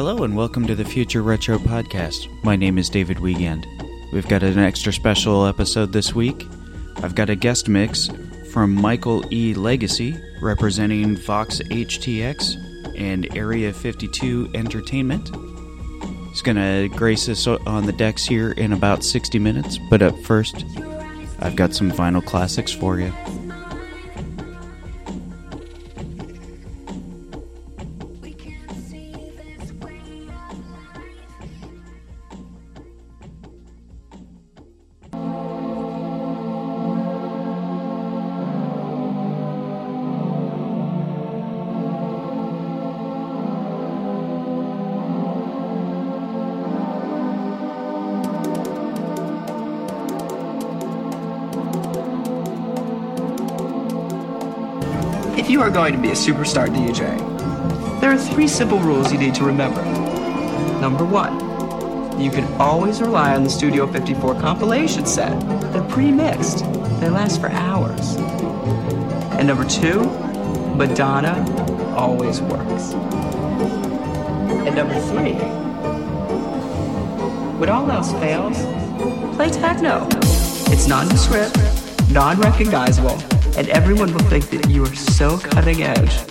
Hello and welcome to the Future Retro Podcast. My name is David Wiegand. We've got an extra special episode this week. I've got a guest mix from Michael E. Legacy, representing Fox HTX and Area 52 Entertainment. He's going to grace us on the decks here in about 60 minutes, but up first, I've got some vinyl classics for you. Are going to be a superstar DJ, there are three simple rules you need to remember. Number one, you can always rely on the Studio 54 compilation set. They're pre-mixed. They last for hours. And number two, Madonna always works. And number three, when all else fails, play techno. It's nondescript, non-recognizable, and everyone will think that you are so cutting edge.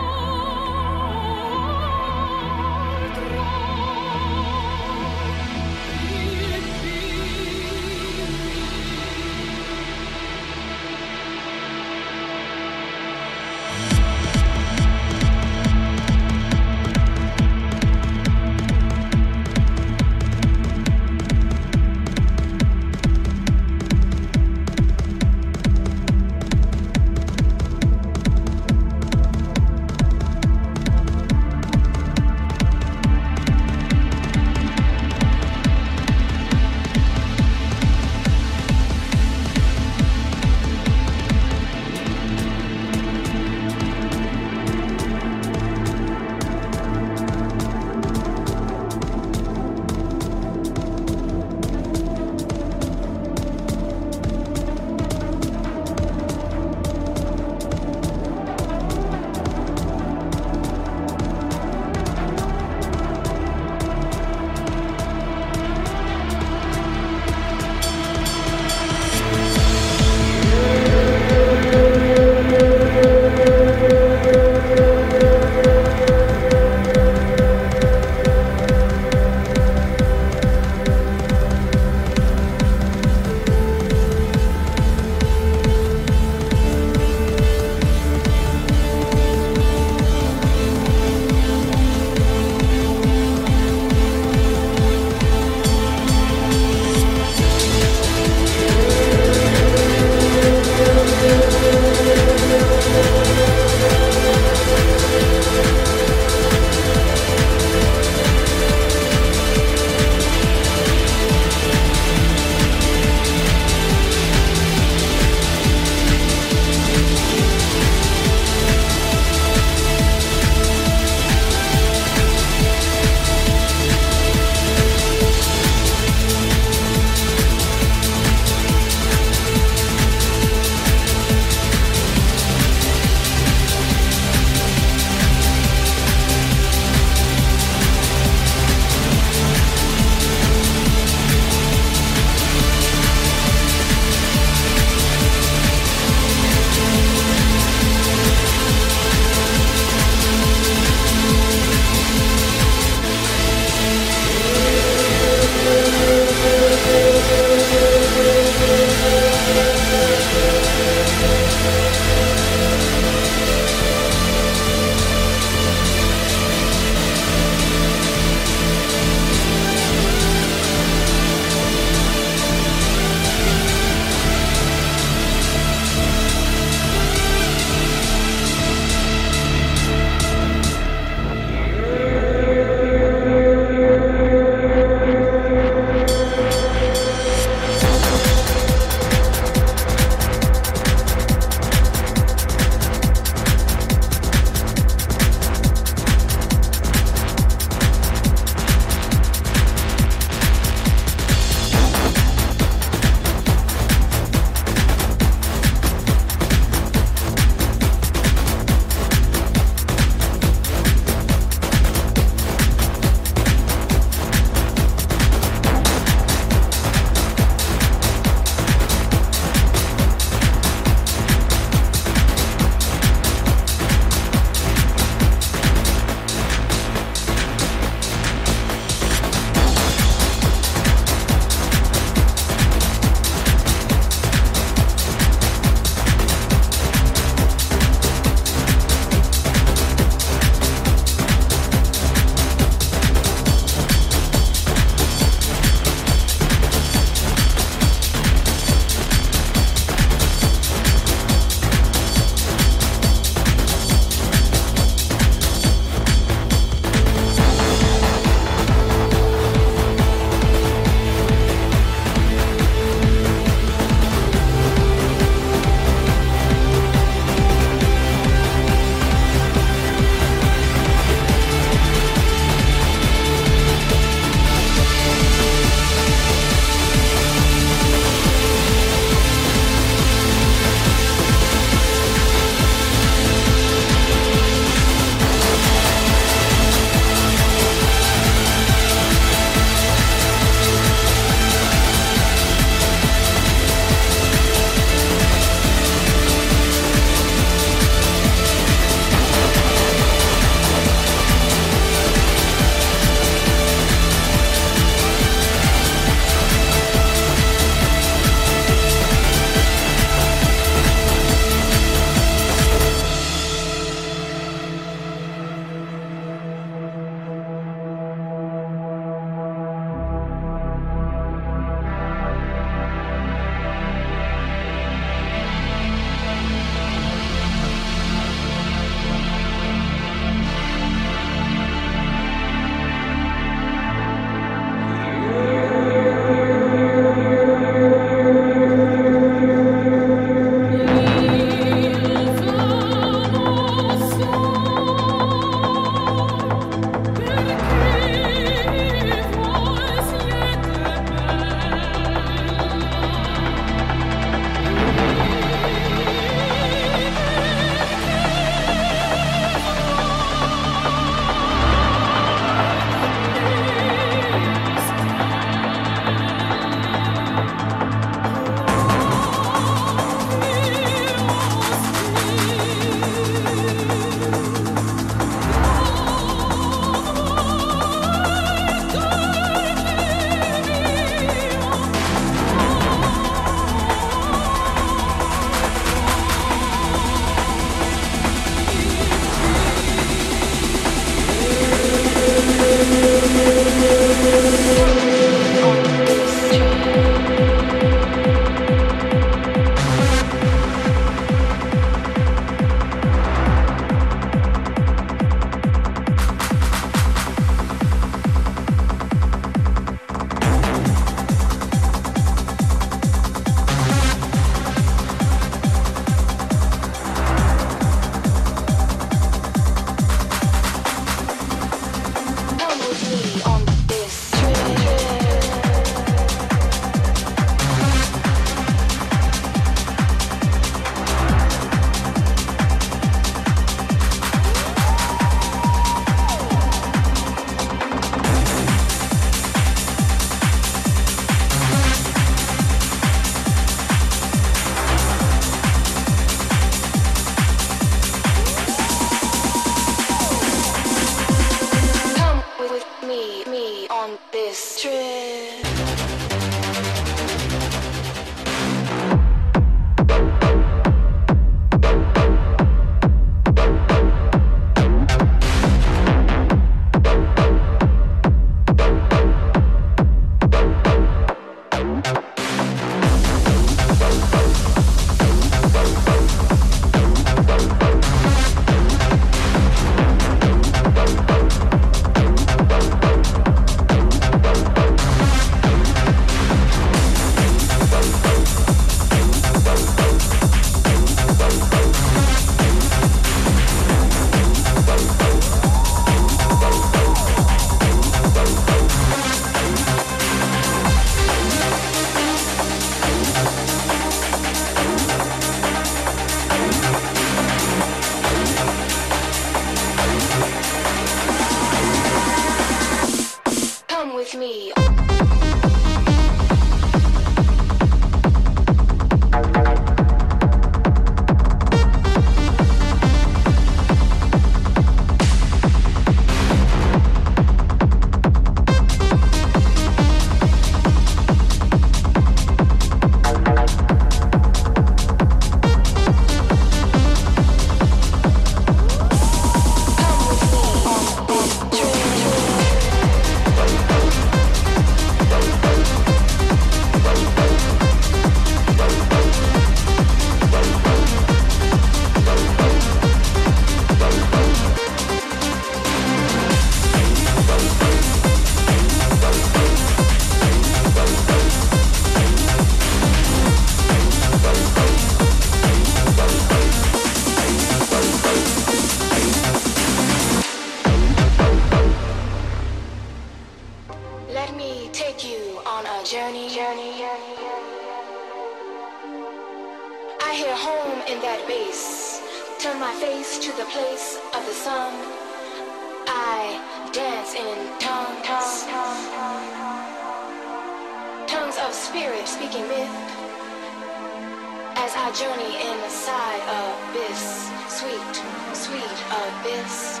As I journey inside abyss, sweet, sweet abyss.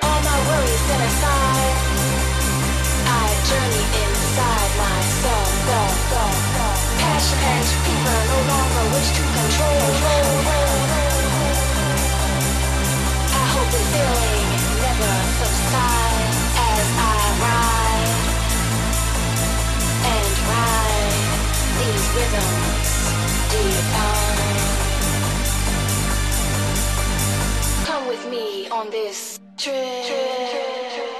All my worries set aside. I journey inside myself. Go, go, go. Passion and fever no longer wish to control. I hope the feeling never subsides as I ride and ride these rhythms. Come with me on this trip. Come